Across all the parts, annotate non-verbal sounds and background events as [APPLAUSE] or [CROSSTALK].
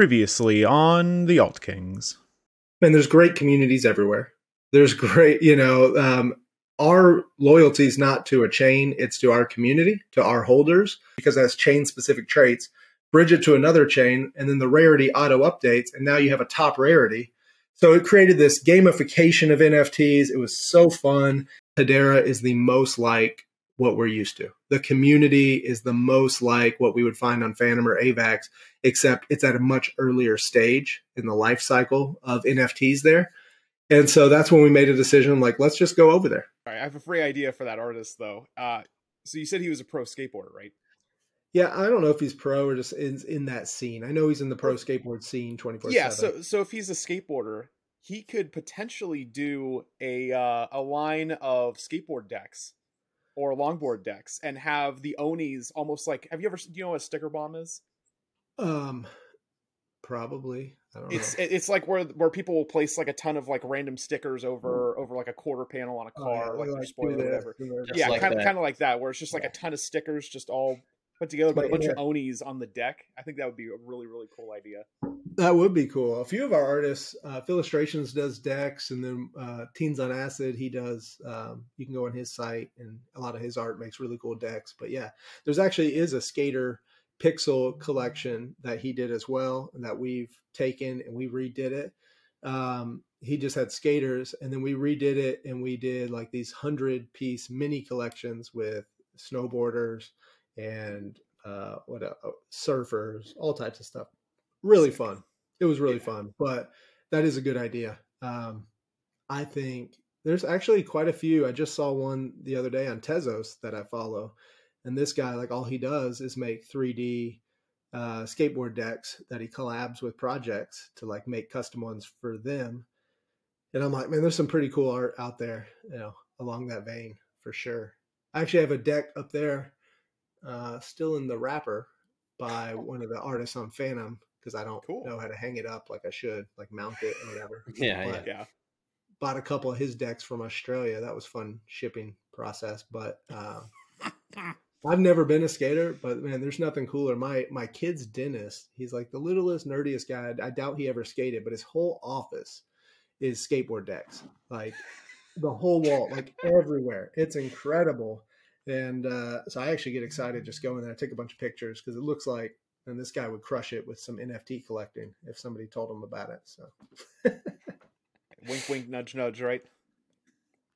Previously on the Alt Kings. And there's great communities everywhere. There's great, you know, um, our loyalty is not to a chain, it's to our community, to our holders, because it has chain specific traits. Bridge it to another chain, and then the rarity auto updates, and now you have a top rarity. So it created this gamification of NFTs. It was so fun. Hedera is the most like what we're used to. The community is the most like what we would find on Fantom or AVAX, except it's at a much earlier stage in the life cycle of NFTs there. And so that's when we made a decision like, let's just go over there. All right, I have a free idea for that artist though. Uh, so you said he was a pro skateboarder, right? Yeah, I don't know if he's pro or just in, in that scene. I know he's in the pro skateboard scene twenty four seven. Yeah, so so if he's a skateboarder, he could potentially do a uh, a line of skateboard decks or longboard decks and have the onis almost like have you ever do you know what a sticker bomb is? Um probably. It's know. it's like where where people will place like a ton of like random stickers over over like a quarter panel on a car oh, yeah, like, like spoiler or whatever. yeah like kind, of, kind of like that where it's just like yeah. a ton of stickers just all put together by a bunch yeah. of onis on the deck. I think that would be a really really cool idea. That would be cool. A few of our artists uh illustrations does decks and then uh teens on acid he does um you can go on his site and a lot of his art makes really cool decks. But yeah there's actually is a skater pixel collection that he did as well and that we've taken and we redid it. Um he just had skaters and then we redid it and we did like these hundred piece mini collections with snowboarders and uh, what uh, surfers, all types of stuff. Really fun. It was really yeah. fun, but that is a good idea. Um, I think there's actually quite a few. I just saw one the other day on Tezos that I follow, and this guy, like, all he does is make 3D uh, skateboard decks that he collabs with projects to like make custom ones for them. And I'm like, man, there's some pretty cool art out there, you know, along that vein for sure. I actually have a deck up there uh, still in the wrapper by one of the artists on Fantom because I don't cool. know how to hang it up like I should, like mount it or whatever. [LAUGHS] yeah, but yeah. Bought a couple of his decks from Australia. That was fun shipping process, but uh, I've never been a skater. But man, there's nothing cooler. My my kid's dentist. He's like the littlest, nerdiest guy. I doubt he ever skated, but his whole office is skateboard decks, like the whole wall, like everywhere. It's incredible and uh, so I actually get excited just going there. I take a bunch of pictures because it looks like, and this guy would crush it with some NFT collecting if somebody told him about it. So, [LAUGHS] wink, wink, nudge, nudge, right?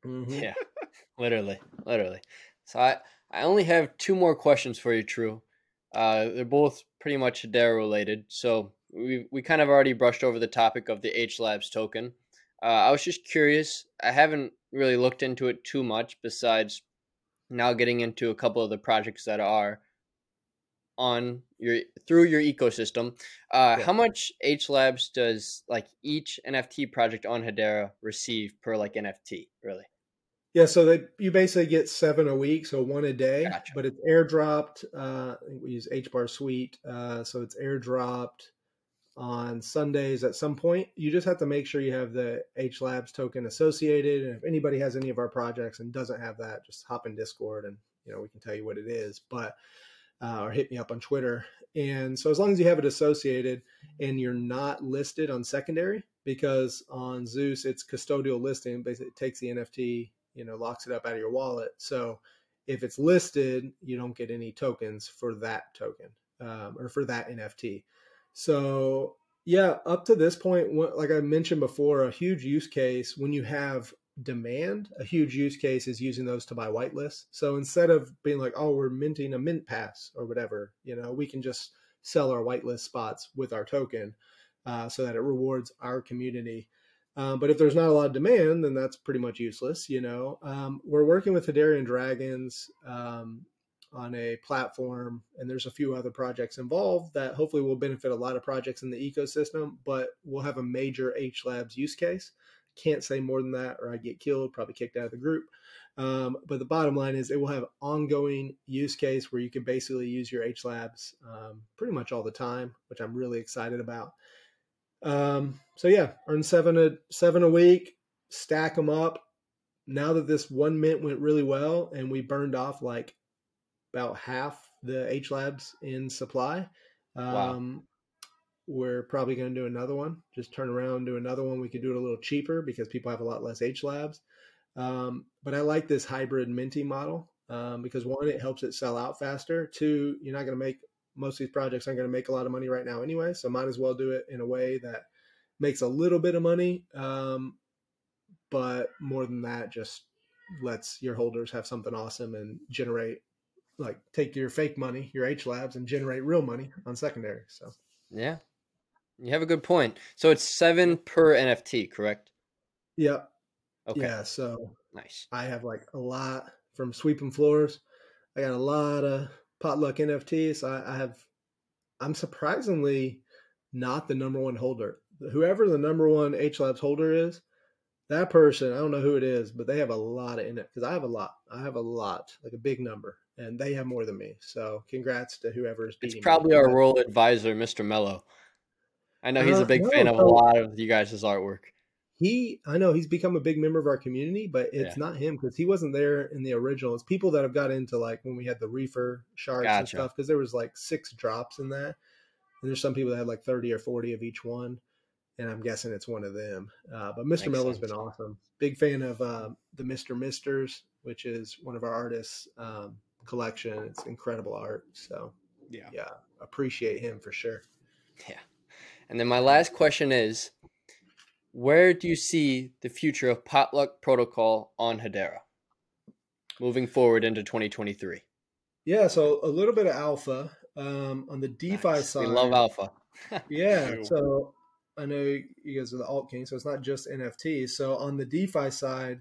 Mm-hmm. Yeah, literally, literally. So I, I only have two more questions for you, True. Uh, they're both pretty much Hedera related. So we we kind of already brushed over the topic of the H Labs token. Uh, I was just curious. I haven't really looked into it too much besides now getting into a couple of the projects that are on your through your ecosystem. Uh, yeah. How much H Labs does like each NFT project on Hedera receive per like NFT? Really? Yeah, so they you basically get seven a week, so one a day, gotcha. but it's airdropped. Uh, we use h bar Suite, uh, so it's airdropped on Sundays at some point. You just have to make sure you have the H Labs token associated. And if anybody has any of our projects and doesn't have that, just hop in Discord and you know we can tell you what it is. But uh, or hit me up on Twitter. And so as long as you have it associated and you're not listed on secondary, because on Zuse it's custodial listing, basically it takes the NFT, you know, locks it up out of your wallet. So if it's listed, you don't get any tokens for that token um, or for that NFT. So yeah, up to this point, like I mentioned before, a huge use case when you have demand, a huge use case is using those to buy whitelists. So instead of being like, oh, we're minting a mint pass or whatever, you know, we can just sell our whitelist spots with our token uh, so that it rewards our community. Um, but if there's not a lot of demand, then that's pretty much useless. You know, um, we're working with Hedarian Dragons. Um, on a platform and there's a few other projects involved that hopefully will benefit a lot of projects in the ecosystem but we'll have a major h labs use case. Can't say more than that or i get killed probably kicked out of the group. Um, but the bottom line is it will have ongoing use case where you can basically use your h labs um, pretty much all the time which i'm really excited about. Um, so yeah earn seven a seven a week stack them up. Now that this one mint went really well and we burned off like about half the H Labs in supply. Um, wow. we're probably going to do another one. Just turn around do another one. We could do it a little cheaper because people have a lot less H labs. Um, but I like this hybrid minty model um, because one, it helps it sell out faster. Two, you're not going to make most of these projects aren't going to make a lot of money right now anyway, so might as well do it in a way that makes a little bit of money, um, but more than that, just lets your holders have something awesome and generate like take your fake money, your H labs, and generate real money on secondary. So yeah, you have a good point. So it's seven per NFT, correct? Yep. Okay. Yeah. So nice. I have like a lot from sweeping floors. I got a lot of potluck NFTs. I, I have. I'm surprisingly not the number one holder. Whoever the number one H Labs holder is, that person, I don't know who it is, but they have a lot in it because I have a lot. I have a lot, like a big number, and they have more than me. So congrats to whoever is beating. It's probably me. our role advisor, Mr. Mello. I know he's uh, a big no, fan of a lot of you guys' artwork. He, I know he's become a big member of our community, but it's yeah. not him because he wasn't there in the original. It's people that have got into like when we had the reefer sharks gotcha. and stuff because there was like six drops in that, and there's some people that had like thirty or forty of each one and I'm guessing it's one of them. Uh, but Mr. Mello's been awesome. Big fan of uh, the Mr. Misters, which is one of our artists' um, collection. It's incredible art. So yeah, yeah, appreciate him for sure. Yeah, and then my last question is, where do you see the future of Potluck Protocol on Hedera moving forward into 2023? Yeah, so a little bit of alpha um, on the DeFi nice. side. We love alpha. [LAUGHS] yeah, so I know you guys are the alt king, so it's not just NFT. So on the DeFi side,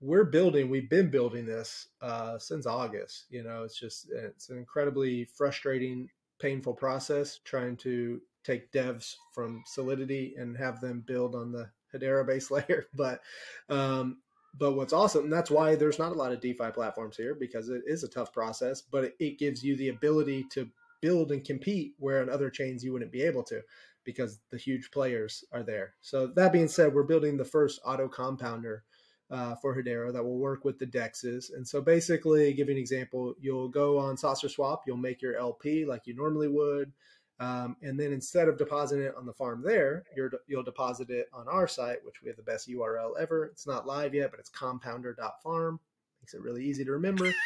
we're building. We've been building this uh, since August. You know, it's just it's an incredibly frustrating, painful process trying to take devs from Solidity and have them build on the Hedera base [LAUGHS] layer. But um, but what's awesome, and that's why there's not a lot of DeFi platforms here because it is a tough process, but it, it gives you the ability to build and compete where on other chains you wouldn't be able to because the huge players are there. So that being said, we're building the first auto compounder uh, for Hedera that will work with the dexes. And so basically, give you an example, you'll go on Saucer Swap, you'll make your LP like you normally would. Um, and then instead of depositing it on the farm there, you will deposit it on our site, which we have the best URL ever. It's not live yet, but it's compounder.farm. Makes it really easy to remember. [LAUGHS]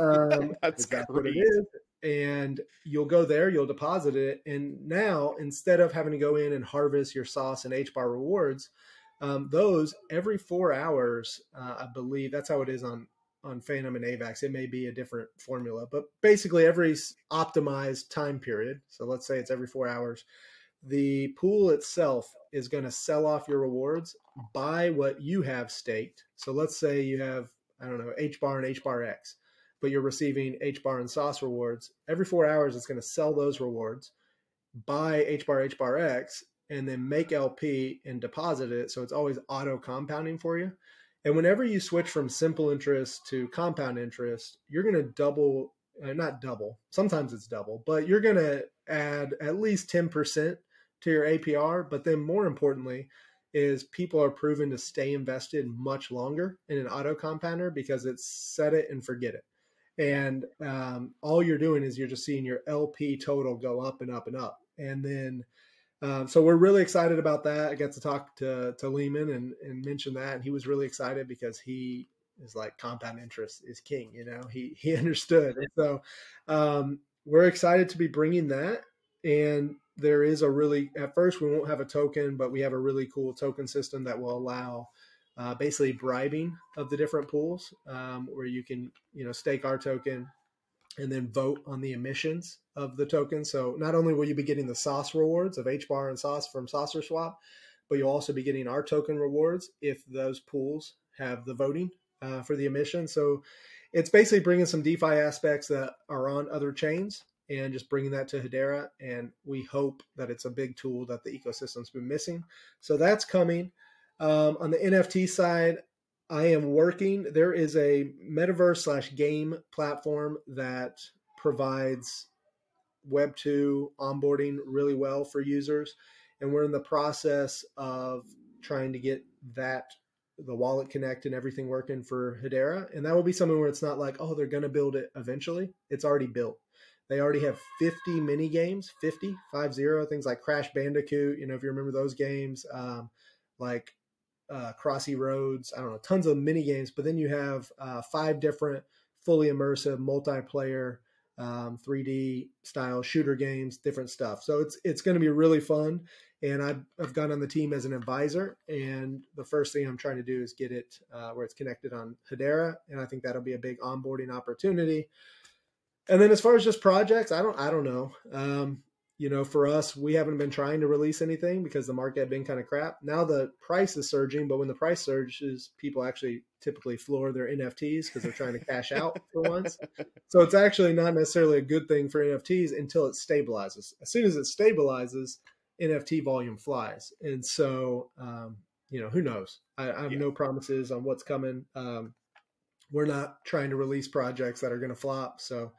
Um, that's, that's what it is and you'll go there, you'll deposit it, and now instead of having to go in and harvest your sauce and H bar rewards, um, those every four hours, uh, I believe that's how it is on on Fantom and Avax. It may be a different formula, but basically every optimized time period. So let's say it's every four hours. The pool itself is going to sell off your rewards by what you have staked. So let's say you have I don't know H bar and H bar X but you're receiving H bar and sauce rewards. Every four hours, it's going to sell those rewards, buy H bar, H bar X, and then make LP and deposit it. So it's always auto compounding for you. And whenever you switch from simple interest to compound interest, you're going to double, uh, not double, sometimes it's double, but you're going to add at least 10% to your APR. But then more importantly, is people are proven to stay invested much longer in an auto compounder because it's set it and forget it and um, all you're doing is you're just seeing your LP total go up and up and up. And then, um, so we're really excited about that. I got to talk to to Leemon and and mention that, and he was really excited because he is like compound interest is king. You know, he he [LAUGHS] understood. And so um, we're excited to be bringing that. And there is a really at first we won't have a token, but we have a really cool token system that will allow uh, basically bribing of the different pools um, where you can you know stake our token and then vote on the emissions of the token. So not only will you be getting the sauce rewards of hbar and sauce from saucer swap but you'll also be getting our token rewards if those pools have the voting uh, for the emission. So it's basically bringing some defi aspects that are on other chains and just bringing that to hedera. And we hope that it's a big tool that the ecosystem's been missing. So that's coming um, on the NFT side, I am working. There is a metaverse slash game platform that provides Web two onboarding really well for users, and we're in the process of trying to get that the wallet connect and everything working for Hedera. And that will be something where it's not like, oh, they're going to build it eventually. It's already built. They already have 50 mini games, 50, 5 0, things like Crash Bandicoot, you know, if you remember those games, um, like uh, Crossy Roads, I don't know, tons of mini games. But then you have uh, five different fully immersive multiplayer um, 3D style shooter games, different stuff. So it's it's going to be really fun. And I've, I've gone on the team as an advisor, and the first thing I'm trying to do is get it uh, where it's connected on Hedera, and I think that'll be a big onboarding opportunity. And then as far as just projects, I don't I don't know. Um, you know, for us, we haven't been trying to release anything because the market had been kind of crap. Now the price is surging, but when the price surges, people actually typically floor their NFTs because they're trying to cash out for once. So it's actually not necessarily a good thing for NFTs until it stabilizes. As soon as it stabilizes, NFT volume flies. And so, um, you know, who knows? I, I have yeah. no promises on what's coming. Um, we're not trying to release projects that are going to flop. So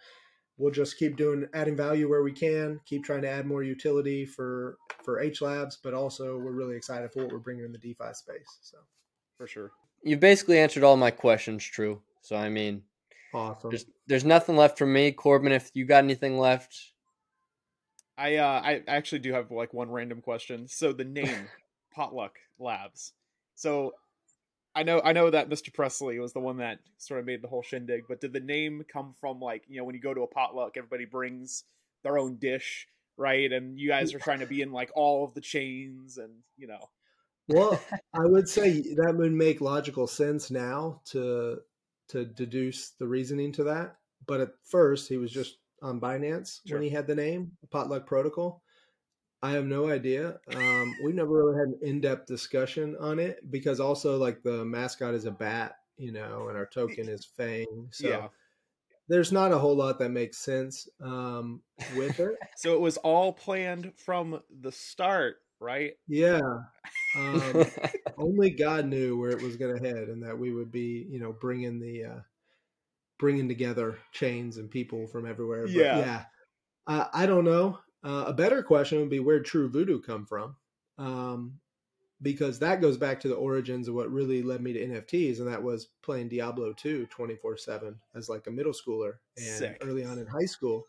we'll just keep doing adding value where we can, keep trying to add more utility for for H Labs, but also we're really excited for what we're bringing in the DeFi space. So for sure, you've basically answered all my questions, True. So I mean, awesome. There's, there's nothing left for me, Corbin. If you got anything left, I uh, I actually do have like one random question. So the name [LAUGHS] Potluck Labs. So I know I know that Mr. Presley was the one that sort of made the whole shindig, but did the name come from like, you know, when you go to a potluck, everybody brings their own dish, right? And you guys are trying to be in like all of the chains and, you know. Well, I would say that would make logical sense now to to deduce the reasoning to that. But at first, he was just on Binance sure. when he had the name Potluck Protocol. I have no idea. Um, we've never really had an in-depth discussion on it because also like the mascot is a bat, you know, and our token is Fang. So yeah. there's not a whole lot that makes sense um, with it. [LAUGHS] so it was all planned from the start, right? Yeah. Um, [LAUGHS] only God knew where it was going to head, and that we would be, you know, bringing the uh, bringing together chains and people from everywhere. But yeah. yeah. Uh, I don't know. Uh, a better question would be where true voodoo come from, um, because that goes back to the origins of what really led me to NFTs, and that was playing Diablo 2 24 7 as like a middle schooler and Sick. early on in high school,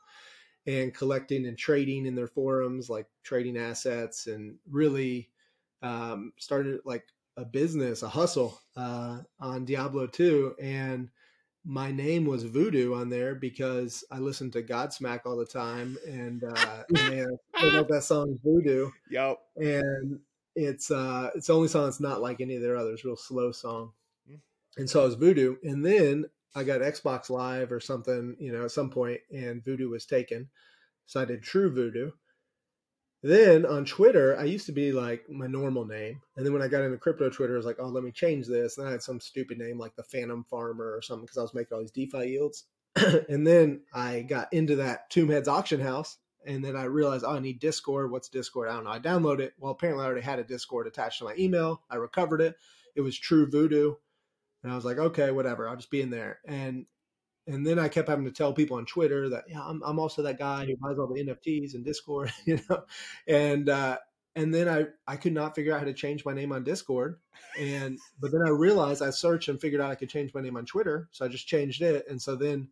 and collecting and trading in their forums, like trading assets, and really um, started like a business, a hustle uh, on Diablo 2. And my name was Voodoo on there because I listened to Godsmack all the time, and uh, man, I love that song Voodoo. Yep. And it's uh, it's the only song that's not like any of their others. Real slow song. Mm. And so I was Voodoo, and then I got Xbox Live or something, you know, at some point, and Voodoo was taken, so I did True Voodoo, then on Twitter, I used to be like my normal name. And then when I got into crypto Twitter, I was like, oh, let me change this. And I had some stupid name like the Fantom Farmer or something because I was making all these DeFi yields. [CLEARS THROAT] and then I got into that Tombheads auction house. And then I realized, oh, I need Discord. What's Discord? I don't know. I downloaded it. Well, apparently I already had a Discord attached to my email. I recovered it. It was True Voodoo. And I was like, okay, whatever. I'll just be in there. And and then I kept having to tell people on Twitter that yeah, I'm, I'm also that guy who buys all the NFTs and Discord, [LAUGHS] you know, and uh, and then I I could not figure out how to change my name on Discord, and but then I realized I searched and figured out I could change my name on Twitter, so I just changed it, and so then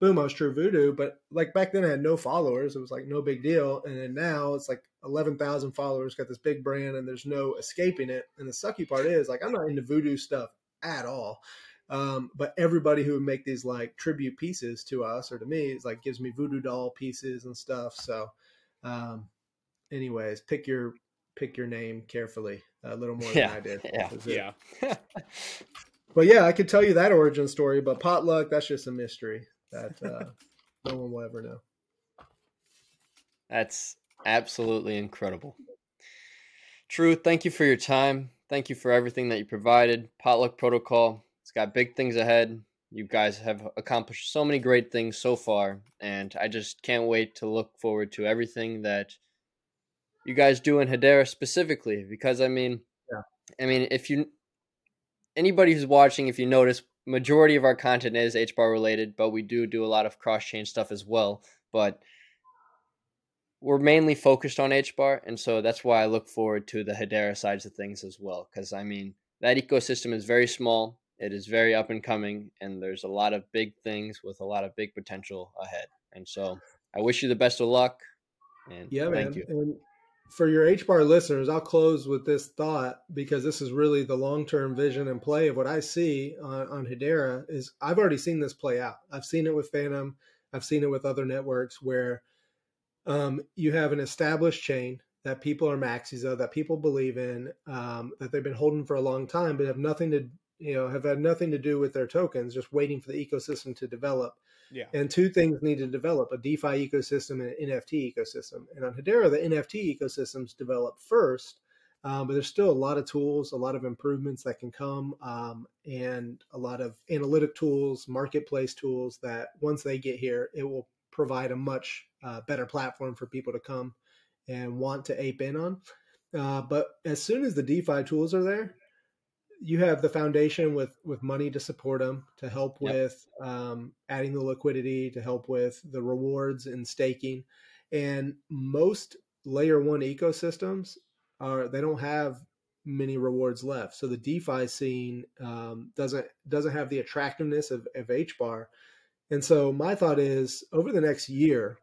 boom, I was True Voodoo. But like back then, I had no followers; it was like no big deal, and then now it's like eleven thousand followers, got this big brand, and there's no escaping it. And the sucky part is like I'm not into voodoo stuff at all. Um, but everybody who would make these like tribute pieces to us or to me is like gives me voodoo doll pieces and stuff. So, um, anyways, pick your pick your name carefully a little more yeah. than I did. Yeah, yeah. [LAUGHS] but yeah, I could tell you that origin story. But potluck, that's just a mystery that uh, [LAUGHS] no one will ever know. That's absolutely incredible. True. Thank you for your time. Thank you for everything that you provided. Potluck Protocol it's got big things ahead. You guys have accomplished so many great things so far, and I just can't wait to look forward to everything that you guys do in Hedera specifically. Because I mean, yeah. I mean, if you anybody who's watching, if you notice, majority of our content is HBAR related, but we do do a lot of cross chain stuff as well. But we're mainly focused on HBAR, and so that's why I look forward to the Hedera sides of things as well. Because I mean, that ecosystem is very small. It is very up and coming, and there's a lot of big things with a lot of big potential ahead. And so, I wish you the best of luck. And yeah, man. You. And for your H bar listeners, I'll close with this thought because this is really the long term vision and play of what I see on, on Hedera. Is I've already seen this play out. I've seen it with Fantom. I've seen it with other networks where um, you have an established chain that people are maxis of, that people believe in, um, that they've been holding for a long time, but have nothing to you know have had nothing to do with their tokens, just waiting for the ecosystem to develop. Yeah. And two things need to develop: a DeFi ecosystem and an NFT ecosystem. And on Hedera, the NFT ecosystems develop first, um, but there's still a lot of tools, a lot of improvements that can come, um, and a lot of analytic tools, marketplace tools that once they get here, it will provide a much uh, better platform for people to come and want to ape in on. Uh, but as soon as the DeFi tools are there, you have the foundation with with money to support them, to help yep. with um, adding the liquidity, to help with the rewards and staking. And most layer one ecosystems are they don't have many rewards left. So the DeFi scene um, doesn't doesn't have the attractiveness of, of HBAR. And so my thought is over the next year,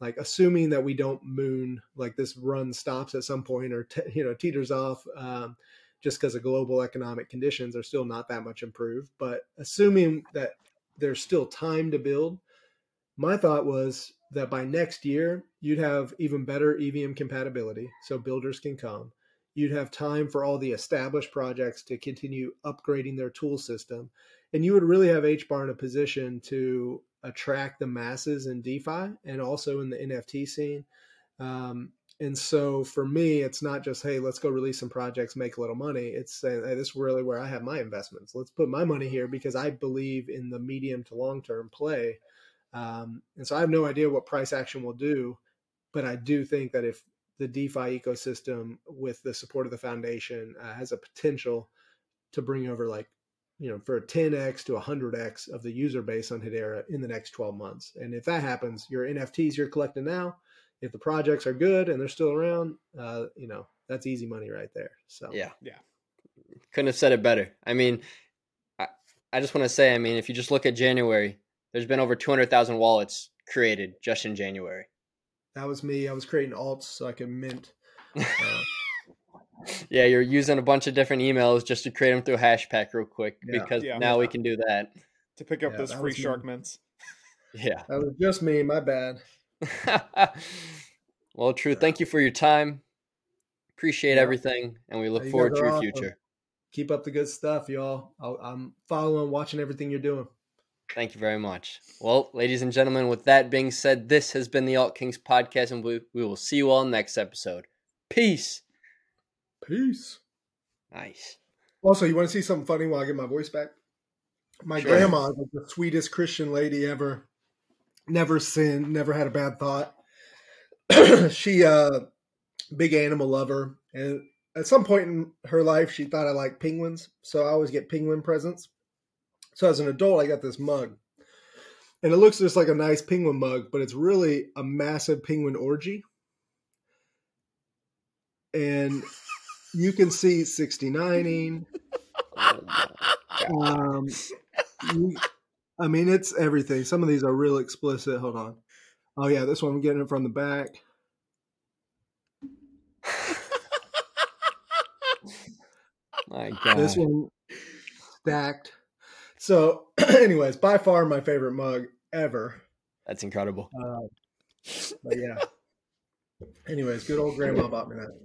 like assuming that we don't moon, like this run stops at some point or te- you know teeters off. Um, just because of global economic conditions are still not that much improved. But assuming that there's still time to build, my thought was that by next year, you'd have even better EVM compatibility so builders can come. You'd have time for all the established projects to continue upgrading their tool system. And you would really have HBAR in a position to attract the masses in DeFi and also in the NFT scene. Um, and so for me, it's not just, hey, let's go release some projects, make a little money. It's saying, hey, this is really where I have my investments. Let's put my money here because I believe in the medium to long term play. Um, and so I have no idea what price action will do, but I do think that if the DeFi ecosystem, with the support of the foundation, uh, has a potential to bring over like, you know, for a 10x to 100x of the user base on Hedera in the next 12 months. And if that happens, your NFTs you're collecting now, if the projects are good and they're still around, uh, you know, that's easy money right there. So yeah, yeah, couldn't have said it better. I mean, I, I just want to say, I mean, if you just look at January, there's been over 200,000 wallets created just in January. That was me. I was creating alts so I could mint. Uh, [LAUGHS] yeah, you're using a bunch of different emails just to create them through Hashpack real quick yeah. because yeah, now yeah. we can do that to pick up those free shark mints. Yeah, that was just me. My bad. [LAUGHS] well, True, thank you for your time. Appreciate yeah. everything, and we look you forward to your awesome. future. Keep up the good stuff, y'all. i am following, watching everything you're doing. Thank you very much. Well, ladies and gentlemen, with that being said, this has been the Alt Kings podcast, and we, we will see you all next episode. Peace. Peace. Nice. Also, you want to see something funny while I get my voice back? My sure. grandma was the sweetest Christian lady ever never sinned, never had a bad thought. [CLEARS THROAT] she uh big animal lover and at some point in her life she thought I liked penguins, so I always get penguin presents. So as an adult I got this mug. And it looks just like a nice penguin mug, but it's really a massive penguin orgy. And you can see 69ing. [LAUGHS] um, you, I mean, it's everything. Some of these are real explicit. Hold on. Oh yeah, this one I'm getting it from the back. my God. This one stacked. So, [CLEARS THROAT] anyways, by far my favorite mug ever. That's incredible. Uh, but yeah. anyways, good old grandma bought me that.